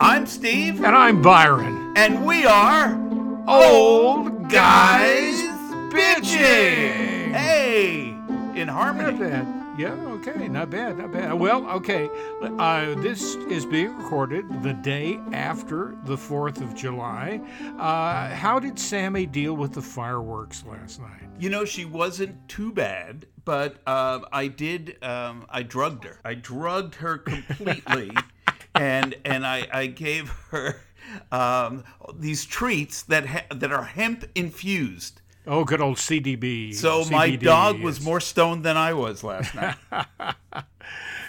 I'm Steve, And I'm Byron. and we are Old Guys Bitching. Hey, in harmony. Yeah, okay, not bad, not bad. Well, okay, uh, this is being recorded the day after the 4th of July. Uh, how did Sammy deal with the fireworks last night? You know, she wasn't too bad, but um, I did. Um, I drugged her. I drugged her completely, and and I, I gave her um, these treats that ha- that are hemp infused. Oh, good old CDB. So my CBD, dog was more stoned than I was last night.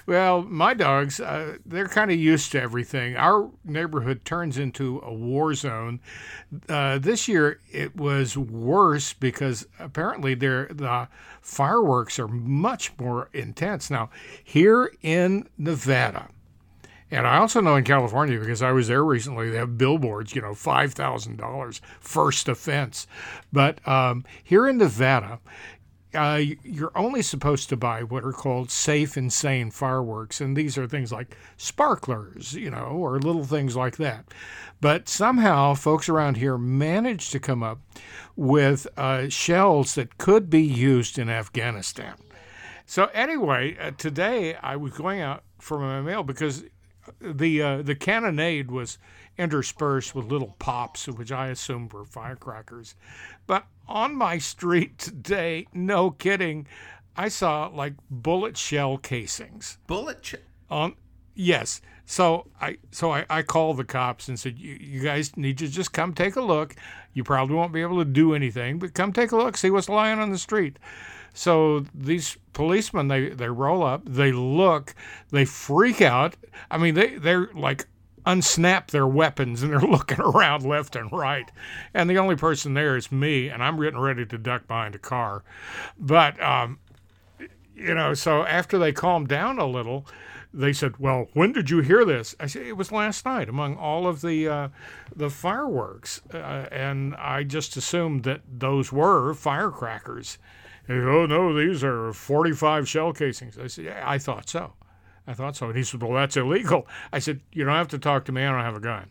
Well, my dogs, uh, they're kind of used to everything. Our neighborhood turns into a war zone. Uh, this year, it was worse because apparently the fireworks are much more intense. Now, here in Nevada, and I also know in California because I was there recently, they have billboards, you know, $5,000 first offense. But um, here in Nevada, uh, you're only supposed to buy what are called safe and sane fireworks. And these are things like sparklers, you know, or little things like that. But somehow folks around here managed to come up with uh, shells that could be used in Afghanistan. So anyway, uh, today I was going out for my mail because the uh, the cannonade was interspersed with little pops, which I assumed were firecrackers. But on my street today, no kidding, I saw like bullet shell casings Bullet. Ch- on. Yes. So I so I, I called the cops and said, you, you guys need to just come take a look. You probably won't be able to do anything, but come take a look, see what's lying on the street. So these policemen they, they roll up, they look, they freak out. I mean they they're like unsnap their weapons and they're looking around left and right. And the only person there is me, and I'm getting ready to duck behind a car. But um, you know, so after they calmed down a little, they said, "Well, when did you hear this?" I said, "It was last night, among all of the uh, the fireworks," uh, and I just assumed that those were firecrackers. And, oh no, these are 45 shell casings. I said, "Yeah, I thought so. I thought so." And he said, "Well, that's illegal." I said, "You don't have to talk to me. I don't have a gun."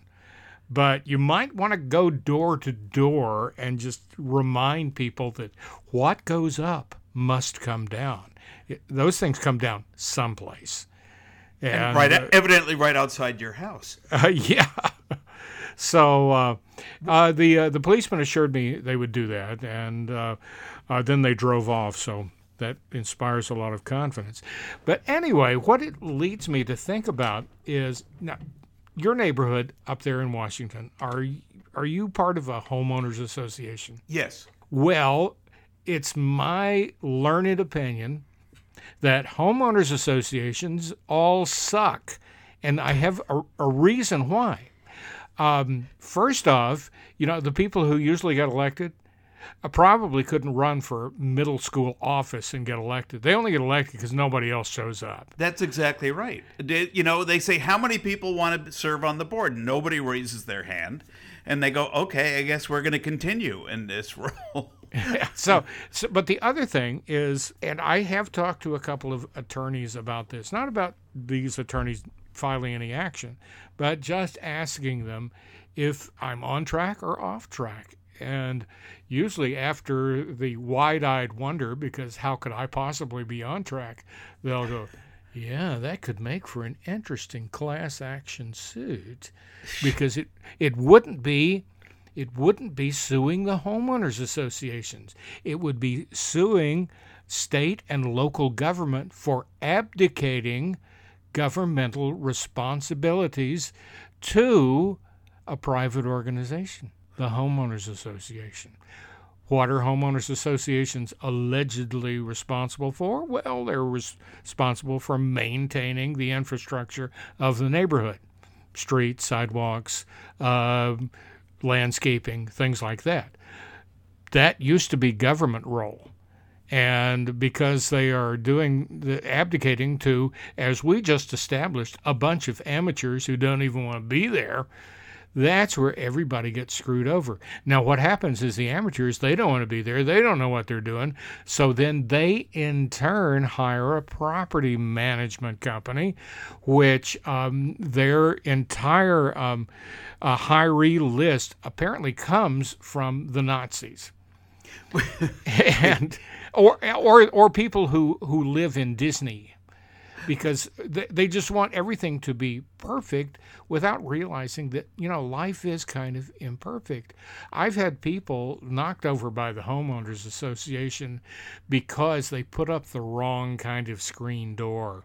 But you might want to go door to door and just remind people that what goes up must come down. It, those things come down someplace. And, right, uh, evidently right outside your house. uh, yeah. So uh, uh, the uh, the policeman assured me they would do that, and uh, then they drove off. So that inspires a lot of confidence. But anyway, what it leads me to think about is now, your neighborhood up there in Washington. Are are you part of a homeowners association? Yes. Well, it's my learned opinion that homeowners associations all suck. And I have a, a reason why. Um, first off, you know, the people who usually get elected Uh, probably couldn't run for middle school office and get elected. They only get elected because nobody else shows up. That's exactly right. You know, they say how many people want to serve on the board. Nobody raises their hand, and they go, "Okay, I guess we're going to continue in this role." so, so, but the other thing is, and I have talked to a couple of attorneys about this, not about these attorneys filing any action, but just asking them if I'm on track or off track. And usually, after the wide eyed wonder, because how could I possibly be on track, they'll go, yeah, that could make for an interesting class action suit because it, it wouldn't be it wouldn't be suing the homeowners associations. It would be suing state and local government for abdicating governmental responsibilities to a private organization, the homeowners association. What are homeowners associations allegedly responsible for? Well, they're res- responsible for maintaining the infrastructure of the neighborhood streets, sidewalks, uh, landscaping, things like that. That used to be government role. And because they are doing the abdicating to, as we just established, a bunch of amateurs who don't even want to be there, That's where everybody gets screwed over. Now, what happens is the amateurs, they don't want to be there. They don't know what they're doing. So then they, in turn, hire a property management company, which um, their entire um, uh, hiree list apparently comes from the Nazis. and or or or people who who live in Disney because they, they just want everything to be perfect without realizing that you know life is kind of imperfect. I've had people knocked over by the homeowners association because they put up the wrong kind of screen door.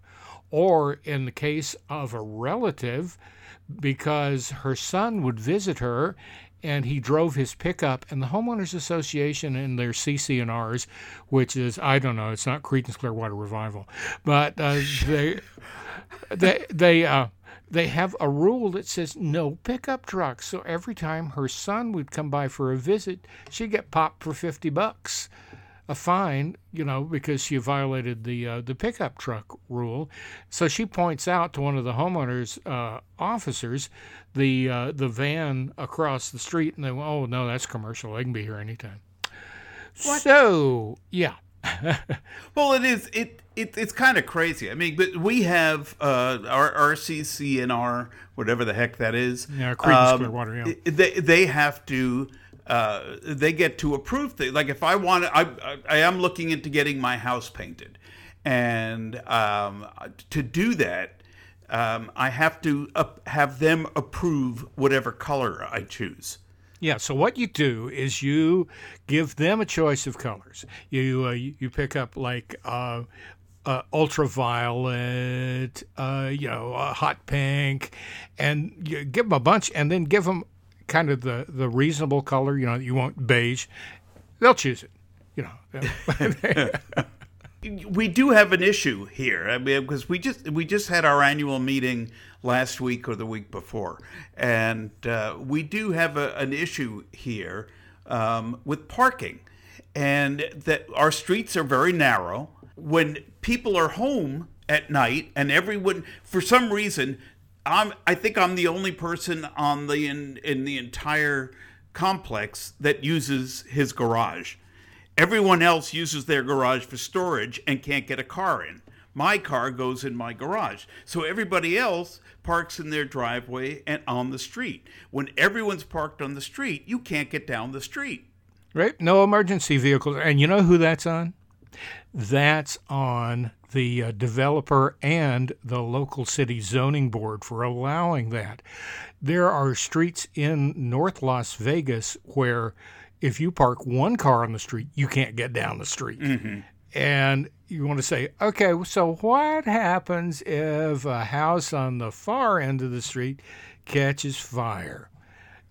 Or in the case of a relative because her son would visit her and he drove his pickup and the homeowners association and their CC&Rs which is i don't know it's not creedence clearwater revival but uh, they they they uh, they have a rule that says no pickup trucks. So every time her son would come by for a visit she'd get popped for 50 bucks a fine, you know, because she violated the uh, the pickup truck rule. So she points out to one of the homeowners uh, officers the uh, the van across the street, and they go, "Oh no, that's commercial. They can be here anytime." What? So yeah. well, it is it, it it's kind of crazy. I mean, but we have uh, our RCC and our whatever the heck that is. Yeah, Creedence um, Clearwater. Yeah, they they have to uh, they get to approve things. Like if I want, I, I, am looking into getting my house painted, and um, to do that, um, I have to have them approve whatever color I choose. Yeah. So what you do is you give them a choice of colors. You uh, you pick up like. Uh, uh, ultraviolet, uh, you know, hot pink, and you give them a bunch, and then give them kind of the, the reasonable color, you know, you want beige, they'll choose it. You know. we do have an issue here. I mean, because we just we just had our annual meeting last week or the week before, and uh, we do have a, an issue here um, with parking, and that our streets are very narrow. When people are home at night, and everyone, for some reason, I'm I think I'm the only person on the in in the entire complex that uses his garage. Everyone else uses their garage for storage and can't get a car in. My car goes in my garage. So everybody else parks in their driveway and on the street. When everyone's parked on the street, you can't get down the street. Right? No emergency vehicles. And you know who that's on? That's on the uh, developer and the local city zoning board for allowing that. There are streets in North Las Vegas where if you park one car on the street, you can't get down the street. Mm-hmm. And you want to say, okay, so what happens if a house on the far end of the street catches fire?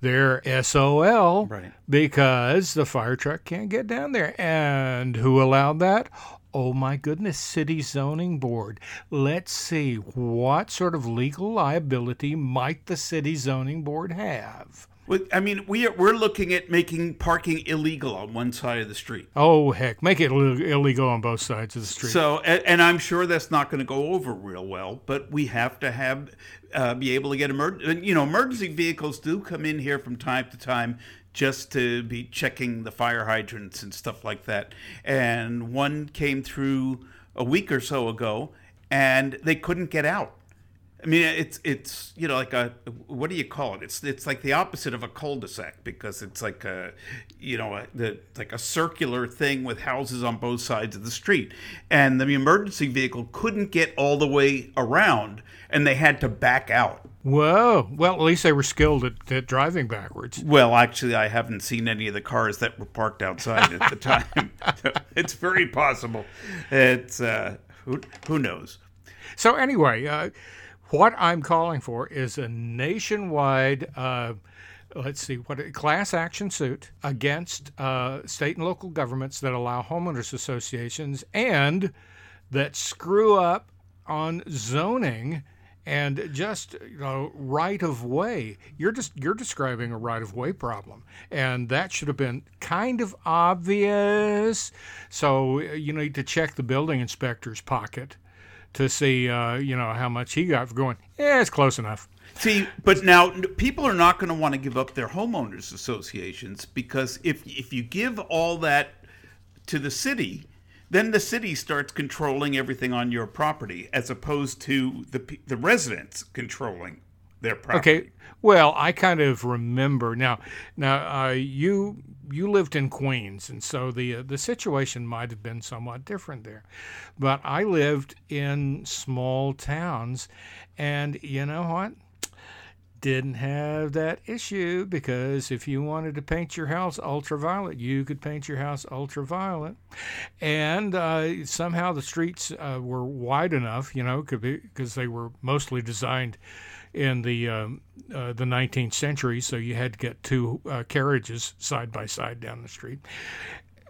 They're SOL right. because the fire truck can't get down there. And who allowed that? Oh my goodness, City Zoning Board. Let's see, what sort of legal liability might the City Zoning Board have? I mean, we are, we're looking at making parking illegal on one side of the street. Oh heck, make it illegal on both sides of the street. So, and, and I'm sure that's not going to go over real well. But we have to have uh, be able to get emer- you know emergency vehicles do come in here from time to time just to be checking the fire hydrants and stuff like that. And one came through a week or so ago, and they couldn't get out. I mean, it's it's you know like a what do you call it? It's it's like the opposite of a cul-de-sac because it's like a you know a, the, like a circular thing with houses on both sides of the street, and the emergency vehicle couldn't get all the way around, and they had to back out. Whoa! Well, at least they were skilled at, at driving backwards. Well, actually, I haven't seen any of the cars that were parked outside at the time. so it's very possible. It's uh, who who knows. So anyway. Uh, what I'm calling for is a nationwide, uh, let's see, what a class action suit against uh, state and local governments that allow homeowners associations and that screw up on zoning and just you know right of way. You're just you're describing a right of way problem and that should have been kind of obvious. So you need to check the building inspector's pocket to see, uh, you know, how much he got for going. Yeah, it's close enough. See, but now people are not going to want to give up their homeowners associations because if if you give all that to the city, then the city starts controlling everything on your property as opposed to the the residents controlling their property. Okay. Well, I kind of remember now. Now, uh, you you lived in Queens, and so the uh, the situation might have been somewhat different there. But I lived in small towns, and you know what? Didn't have that issue because if you wanted to paint your house ultraviolet, you could paint your house ultraviolet, and uh, somehow the streets uh, were wide enough, you know, could be because they were mostly designed in the um, uh, the 19th century, so you had to get two uh, carriages side by side down the street.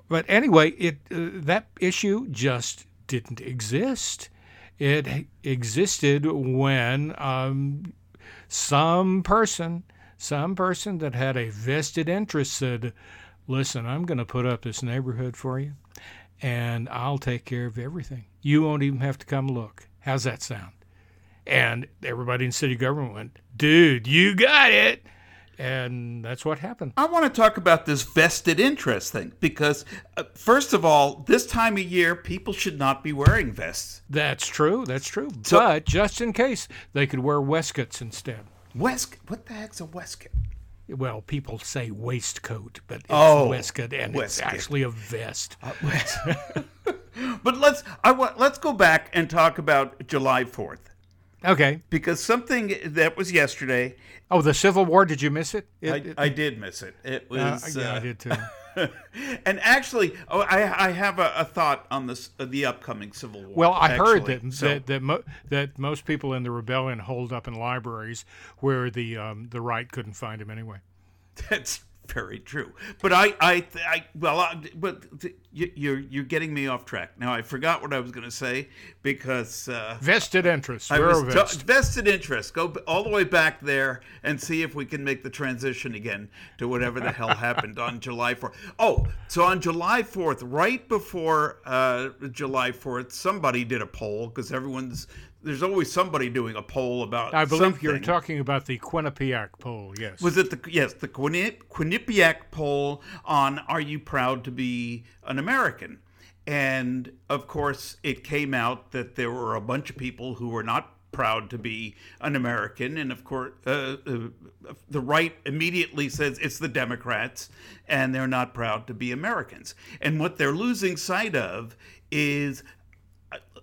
But anyway, it uh, that issue just didn't exist. It existed when um, some person, some person that had a vested interest said, "Listen, I'm going to put up this neighborhood for you, and I'll take care of everything. You won't even have to come look." How's that sound? And everybody in city government went, dude, you got it. And that's what happened. I want to talk about this vested interest thing because, uh, first of all, this time of year, people should not be wearing vests. That's true. That's true. So- but just in case, they could wear waistcoats instead. West, what the heck's a waistcoat? Well, people say waistcoat, but it's Oh, waistcoat, and waistcoat. it's actually a vest. but let's I want let's go back and talk about July Fourth Okay. because something that was yesterday. Oh, the Civil War. Did you miss it? It- I, it- I did miss it. It uh, was, yeah, I uh, did too. and actually, oh, I I have a, a thought on this uh, the upcoming Civil War. Well, I heard that So- that that, mo- that most people in the rebellion holed up in libraries where the um, the right couldn't find him anyway. That's very true. But I, I, I well, I, but you, you're you're getting me off track. Now I forgot what I was going to say because uh, Vested interest. I was vest. vested interest. Go all the way back there and see if we can make the transition again to whatever the hell happened on July 4th. Oh, so on July 4th, right before uh, July 4th, somebody did a poll because everyone's there's always somebody doing a poll about. I believe you're talking about the Quinnipiac poll. Yes. Was it the yes the Quinni- Quinnipiac poll on Are you proud to be an American? And of course, it came out that there were a bunch of people who were not proud to be an American, and of course, uh, uh, the right immediately says it's the Democrats, and they're not proud to be Americans. And what they're losing sight of is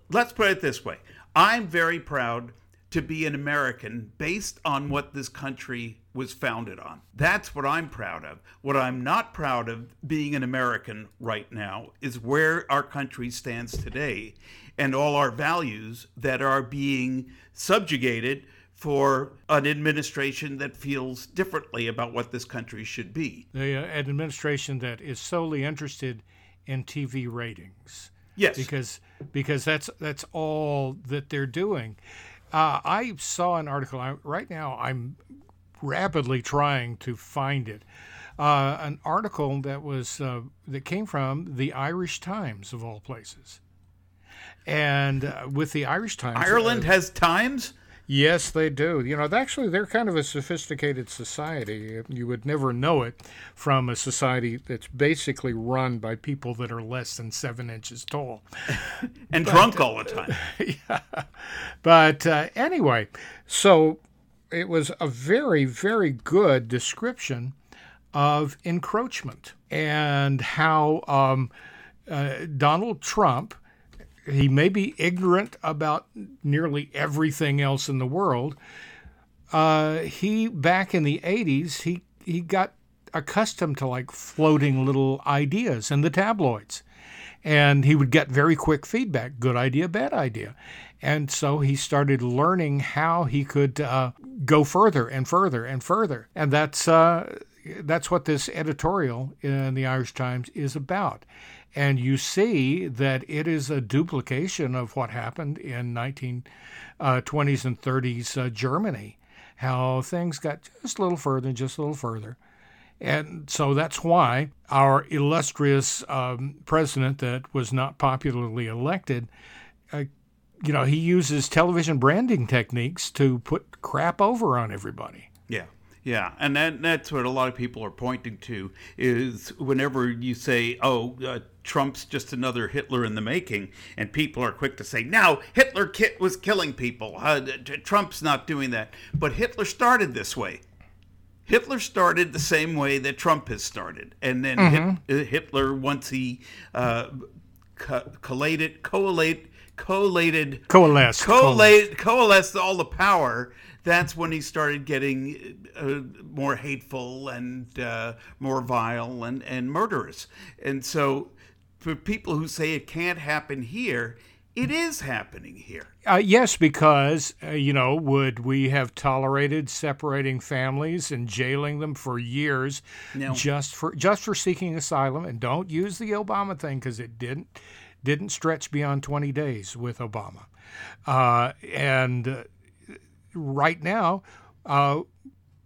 let's put it this way I'm very proud to be an American based on what this country was founded on. That's what I'm proud of. What I'm not proud of being an American right now is where our country stands today and all our values that are being subjugated for an administration that feels differently about what this country should be. the uh, administration that is solely interested in TV ratings. Yes. because because that's that's all that they're doing. Uh, I saw an article I, right now. I'm rapidly trying to find it. Uh, an article that was uh, that came from the Irish Times of all places, and uh, with the Irish Times, Ireland has times? Yes, they do. You know, actually, they're kind of a sophisticated society. You would never know it from a society that's basically run by people that are less than seven inches tall. And drunk all the time. But uh, anyway, so it was a very, very good description of encroachment and how um, uh, Donald Trump, he may be ignorant about nearly everything else in the world. Uh, he back in the 80s, he, he got accustomed to like floating little ideas in the tabloids. And he would get very quick feedback good idea bad idea. And so he started learning how he could uh, go further and further and further. And that's uh, that's what this editorial in the Irish Times is about and you see that it is a duplication of what happened in 1920s and 30s uh, Germany how things got just a little further and just a little further and so that's why our illustrious um, president that was not popularly elected uh, you know, he uses television branding techniques to put crap over on everybody. Yeah. Yeah, and that, that's what a lot of people are pointing to is whenever you say, "Oh, uh, Trump's just another Hitler in the making," and people are quick to say, "No, Hitler kit was killing people. Uh, Trump's not doing that." But Hitler started this way. Hitler started the same way that Trump has started, and then mm-hmm. Hitler, once he uh, co- collated, collated, collated, coalesced, coalesced, coalesced all the power that's when he started getting uh, more hateful and uh, more vile and, and murderous. And so, for people who say it can't happen here, it is happening here. Uh, yes, because, uh, you know, would we have tolerated separating families and jailing them for years no. just for just for seeking asylum? And don't use the Obama thing because it didn't didn't stretch beyond 20 days with Obama. Uh, and uh, right now, uh,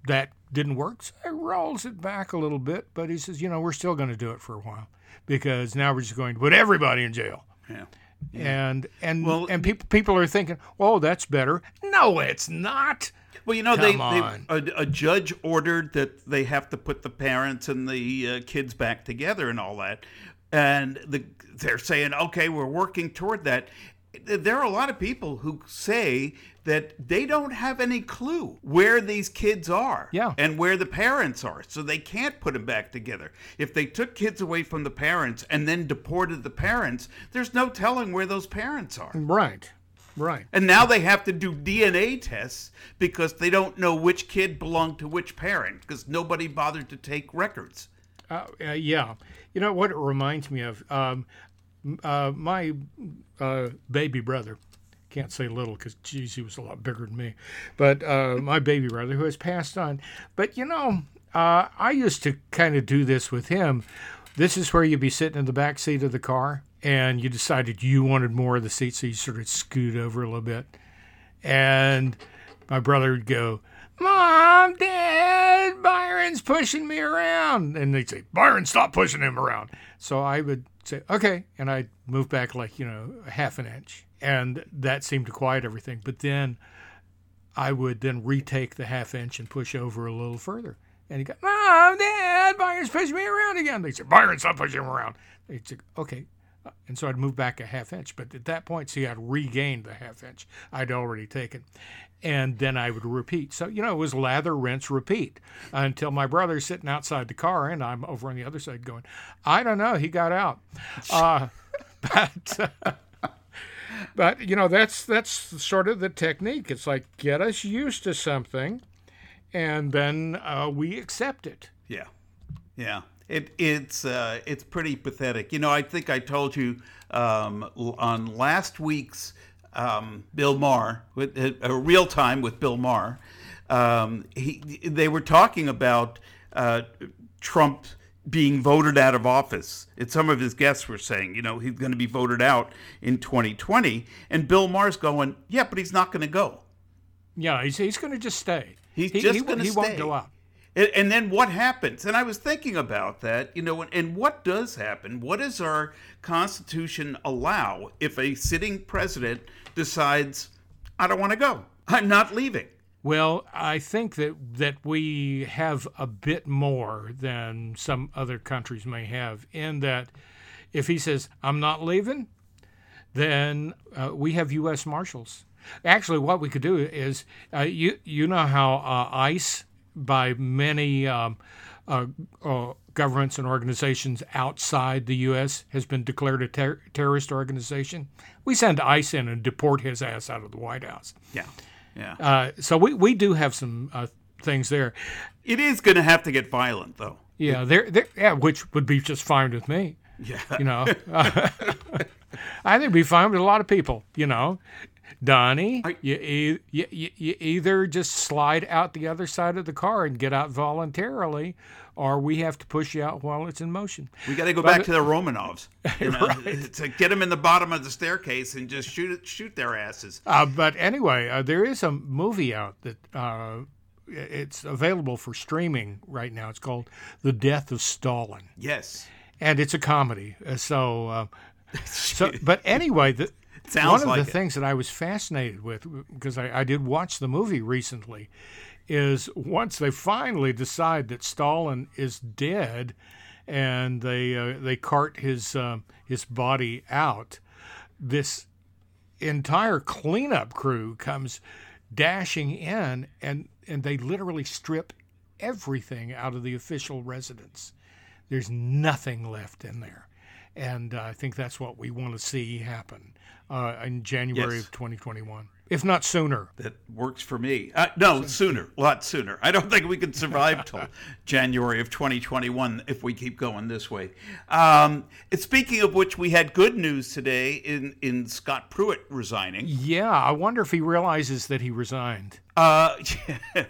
that didn't work. So he rolls it back a little bit, but he says, you know, we're still going to do it for a while because now we're just going to put everybody in jail. Yeah. yeah. And and well, and people people are thinking, oh, that's better. No, it's not. Well, you know, Come they, they a, a, judge ordered that they have to put the parents and the uh, kids back together and all that, and the, they're saying, okay, we're working toward that there are a lot of people who say that they don't have any clue where these kids are yeah. and where the parents are. So they can't put them back together. If they took kids away from the parents and then deported the parents, there's no telling where those parents are. Right. Right. And now they have to do DNA tests because they don't know which kid belonged to which parent because nobody bothered to take records. Uh, uh, yeah. You know what it reminds me of? Um, uh, my uh, baby brother, can't say little because, geez, he was a lot bigger than me, but uh, my baby brother who has passed on. But, you know, uh, I used to kind of do this with him. This is where you'd be sitting in the back seat of the car and you decided you wanted more of the seat, so you sort of scoot over a little bit. And my brother would go, Mom, Dad, Byron's pushing me around. And they'd say, Byron, stop pushing him around. So I would say, okay. And I'd move back like, you know, half an inch. And that seemed to quiet everything. But then I would then retake the half inch and push over a little further. And he go, Mom, Dad, Byron's pushing me around again. They said, Byron, stop pushing him around. They'd say, okay, and so I'd move back a half inch. But at that point, see, I'd regained the half inch I'd already taken. And then I would repeat. So, you know, it was lather, rinse, repeat until my brother's sitting outside the car and I'm over on the other side going, I don't know, he got out. Uh, but. Uh, but you know that's that's sort of the technique. It's like get us used to something, and then uh, we accept it. Yeah, yeah. It, it's uh, it's pretty pathetic. You know, I think I told you um, on last week's um, Bill Maher, with, uh, real time with Bill Maher. Um, he, they were talking about uh, Trump being voted out of office. And some of his guests were saying, you know, he's going to be voted out in 2020. And Bill Maher's going, yeah, but he's not going to go. Yeah, he's, he's going to just stay. He's he, just going to stay. He won't go out. And, and, then what happens? And I was thinking about that, you know, and, and what does happen? What does our Constitution allow if a sitting president decides, I don't want to go, I'm not leaving? Well, I think that that we have a bit more than some other countries may have in that if he says I'm not leaving, then uh, we have U.S. Marshals. Actually, what we could do is uh, you you know how uh, ICE by many um, uh, uh, governments and organizations outside the U.S. has been declared a ter- terrorist organization. We send ICE in and deport his ass out of the White House. Yeah, yeah. Uh, so we, we do have some uh, things there. It is going to have to get violent, though. Yeah, there, yeah, which would be just fine with me. Yeah, you know, I think it'd be fine with a lot of people. You know, Donnie, I, you, you, you, you either just slide out the other side of the car and get out voluntarily, or we have to push you out while it's in motion. We got to go but back to the Romanovs you know, right. to get them in the bottom of the staircase and just shoot shoot their asses. Uh, but anyway, uh, there is a movie out that uh, it's available for streaming right now. It's called The Death of Stalin. Yes, and it's a comedy. Uh, so, uh, so but anyway, the Sounds one of like the it. things that I was fascinated with, because I, I did watch the movie recently, is once they finally decide that Stalin is dead, and they uh, they cart his uh, his body out, this entire cleanup crew comes dashing in, and and they literally strip everything out of the official residence. There's nothing left in there. And uh, I think that's what we want to see happen uh, in January Yes. of 2021, if not sooner. that works for me. Uh, no, sooner, a lot sooner. I don't think we can survive till January of 2021 if we keep going this way. Um, speaking of which, we had good news today in, in Scott Pruitt resigning. Yeah, I wonder if he realizes that he resigned. Uh,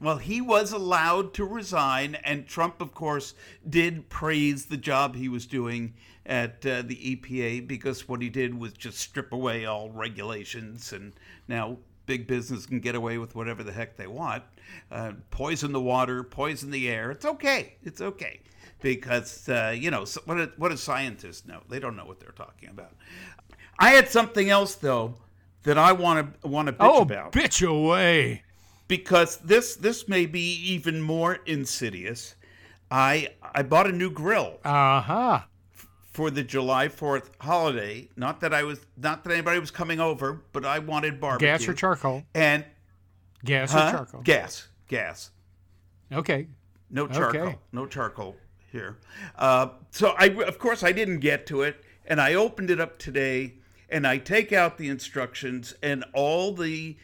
well, he was allowed to resign, and Trump, of course, did praise the job he was doing at uh, the EPA because what he did was just strip away all regulations, and now big business can get away with whatever the heck they want. Uh, poison the water, poison the air. It's okay. It's okay. Because, uh, you know, so- what, do- what do scientists know? They don't know what they're talking about. I had something else, though, that I want to want to bitch oh, about bitch away. Because this this may be even more insidious. I I bought a new grill Uh huh. for the July Fourth holiday. Not that I was not that anybody was coming over, but I wanted barbecue. Gas or charcoal? And Gas huh? or charcoal? gas, gas. Okay. No charcoal. Okay. No charcoal here. Uh, so I, of course, I didn't get to it, and I opened it up today, and I take out the instructions, and all the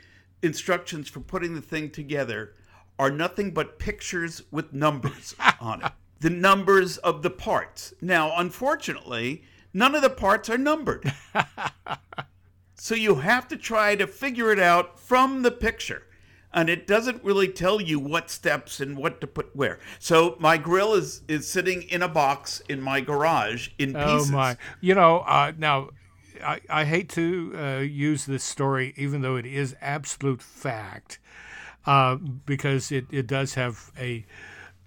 instructions for putting the thing together are nothing but pictures with numbers on it. The numbers of the parts. Now, unfortunately, none of the parts are numbered. So you have to try to figure it out from the picture. And it doesn't really tell you what steps and what to put where. So my grill is is sitting in a box in my garage in pieces. Oh my! You know, uh, now I, I hate to uh, use this story, even though it is absolute fact, uh, because it, it does have a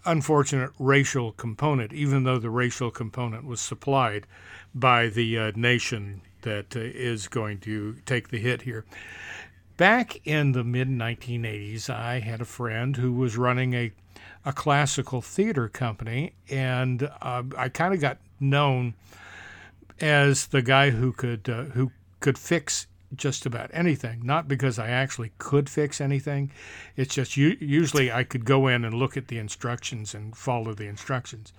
unfortunate racial component, even though the racial component was supplied by the uh, nation that uh, is going to take the hit here. Back in the mid 1980s, I had a friend who was running a, a classical theater company, and uh, I kind of got known as the guy who could uh, who could fix just about anything. Not because I actually could fix anything. It's just u- usually I could go in and look at the instructions and follow the instructions.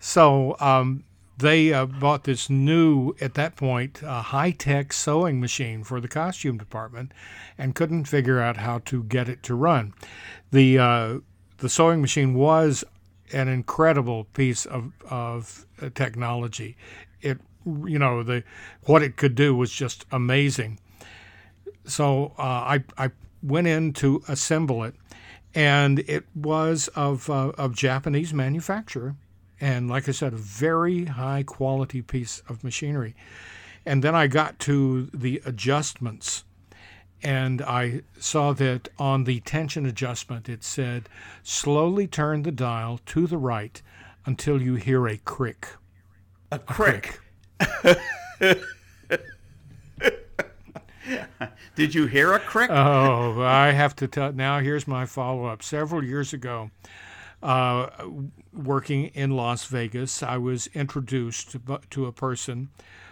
So um, they uh, bought this new, at that point, uh, high tech sewing machine for the costume department and couldn't figure out how to get it to run. The, uh, the sewing machine was an incredible piece of, of uh, technology. It, you know, the what it could do was just amazing. So uh, I, I went in to assemble it, and it was of, uh, of Japanese manufacture, and like I said, a very high quality piece of machinery. And then I got to the adjustments, and I saw that on the tension adjustment, it said, slowly turn the dial to the right until you hear a crick. A crick. Did you hear a crick? Oh, I have to tell. Now, here's my follow up. Several years ago, uh, working in Las Vegas, I was introduced to, a person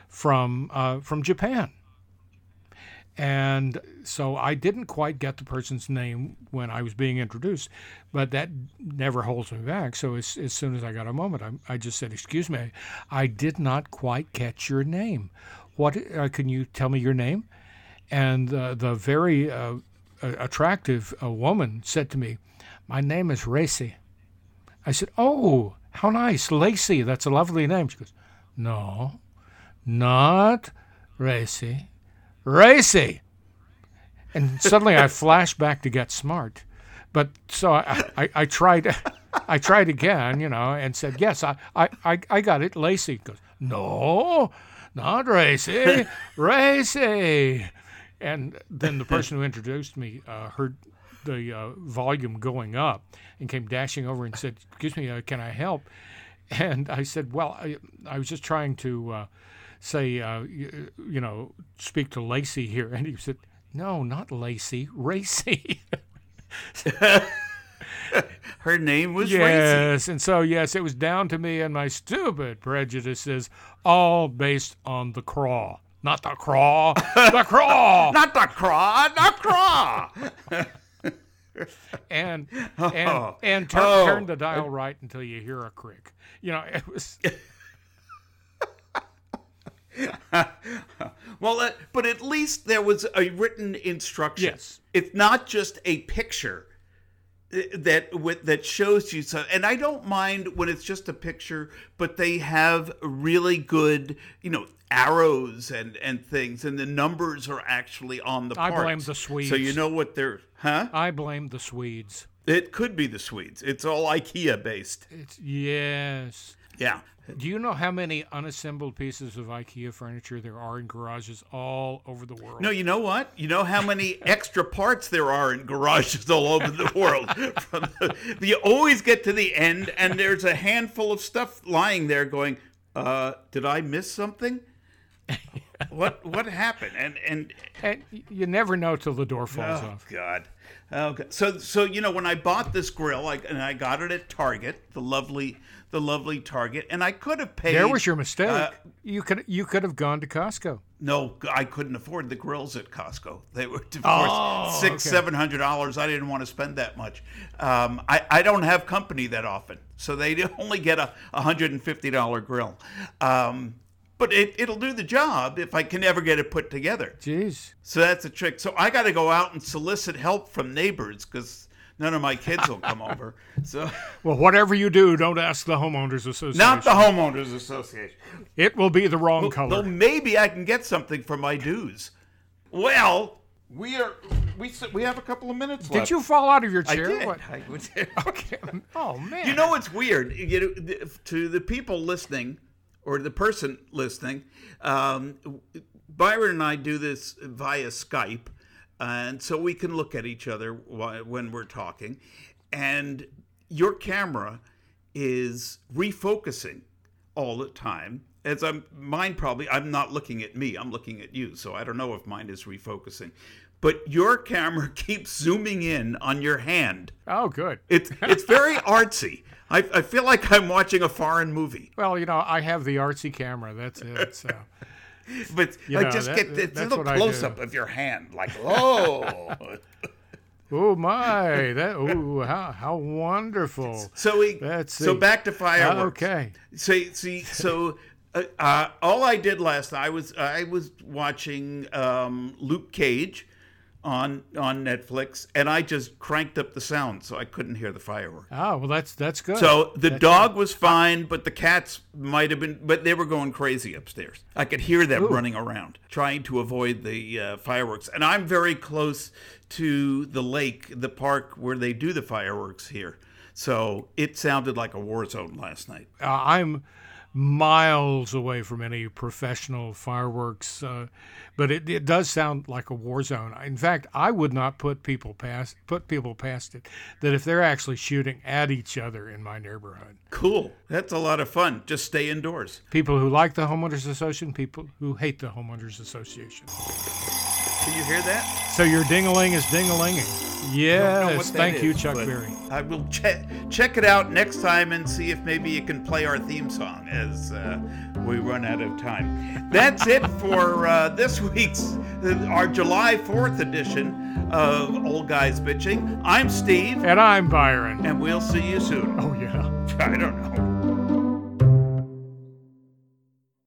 from uh, from Japan, and so I didn't quite get the person's name when I was being introduced, but that never holds me back. So as, as soon as I got a moment, I, I just said, "Excuse me, I did not quite catch your name. What uh, can you tell me your name?" And uh, the very uh, attractive uh, woman said to me, "My name is Racy." I said, "Oh, how nice, Lacey. That's a lovely name." She goes, "No, not Racy, Racy." And suddenly I flashed back to get smart, but so I, I, I tried, I tried again, you know, and said, "Yes, I, I, I, got it." Lacey goes, "No, not Racy, Racy." And then the person who introduced me uh, heard the uh, volume going up and came dashing over and said, "Excuse me, uh, can I help?" And I said, "Well, I, I was just trying to uh, say, uh, you, you know, speak to Lacey here, and he said, "No, not Lacey, Racy." Her name was Racy. yes, and so yes, it was down to me and my stupid prejudices, all based on the craw, not the craw, the craw. Not the craw, the craw. and and Oh. and turn, Oh. turn the dial right until you hear a crick. You know, it was well, uh, but at least there was a written instruction. Yes. It's not just a picture uh, that with, that shows you so and I don't mind when it's just a picture, but they have really good, you know, arrows and and things and the numbers are actually on the I parts. blame the Swedes. So you know what they're huh? I blame the Swedes. It could be the Swedes. It's all IKEA based. It's yes. Yeah. Do you know how many unassembled pieces of IKEA furniture there are in garages all over the world? No, you know what? You know how many extra parts there are in garages all over the world. The, you always get to the end, and there's a handful of stuff lying there, going, uh, "Did I miss something? What what happened?" And and And you never know till the door falls oh off. god, okay. So so you know when I bought this grill, I, and I got it at Target, the lovely the lovely Target, and I could have paid. There was your mistake. uh, you could you could have gone to Costco. No, I couldn't afford the grills at Costco. They were, of Oh, course, six, okay. seven hundred dollars. I didn't want to spend that much. Um, I, I don't have company that often, so they only get a hundred and fifty dollar grill. Um, but it, it'll do the job if I can ever get it put together. Jeez. So that's a trick. So I got to go out and solicit help from neighbors because none of my kids will come over. So Well, whatever you do, don't ask the homeowners association. not the homeowners association. It will be the wrong Well, color. Well, maybe I can get something for my dues. Well, we are we we have a couple of minutes Did left. Did you fall out of your I chair? did. What? I Okay. Oh man. you know what's weird? You know, to the people listening, or the person listening, um, Byron and I do this via Skype, and so we can look at each other when we're talking, and your camera is refocusing all the time. As I'm mine probably I'm not looking at me, I'm looking at you. So I don't know if mine is refocusing. But your camera keeps zooming in on your hand. Oh, good. It's it's very artsy. I, I feel like I'm watching a foreign movie. Well, you know, I have the artsy camera. That's it. So. But You I know, just that- get a little close up of your hand, like oh. Oh my! That oh how how wonderful. so we Let's so see. back to fireworks. Okay. See, see, so uh, uh, all I did last night I was I was watching um, Luke Cage on on Netflix, and I just cranked up the sound so I couldn't hear the fireworks. Oh well, that's that's good. So the dog was fine, but the cats might have been, but they were going crazy upstairs. I could hear them running around, trying to avoid the uh, fireworks. And I'm very close to the lake, the park where they do the fireworks here. So it sounded like a war zone last night. uh, I'm miles away from any professional fireworks, uh, but it, it does sound like a war zone. In fact, I would not put people past put people past it that if they're actually shooting at each other in my neighborhood, Cool. That's a lot of fun. Just stay indoors. people who like the homeowners association, people who hate the homeowners association. Can you hear that? So your dingaling is dingalinging. Know Yes, what that thank you, is, Chuck Berry. I will check check it out next time and see if maybe you can play our theme song as uh, we run out of time. That's it for uh, this week's uh, our July Fourth edition of Old Guys Bitching. I'm Steve, And I'm Byron. and we'll see you soon. Oh yeah. I don't know.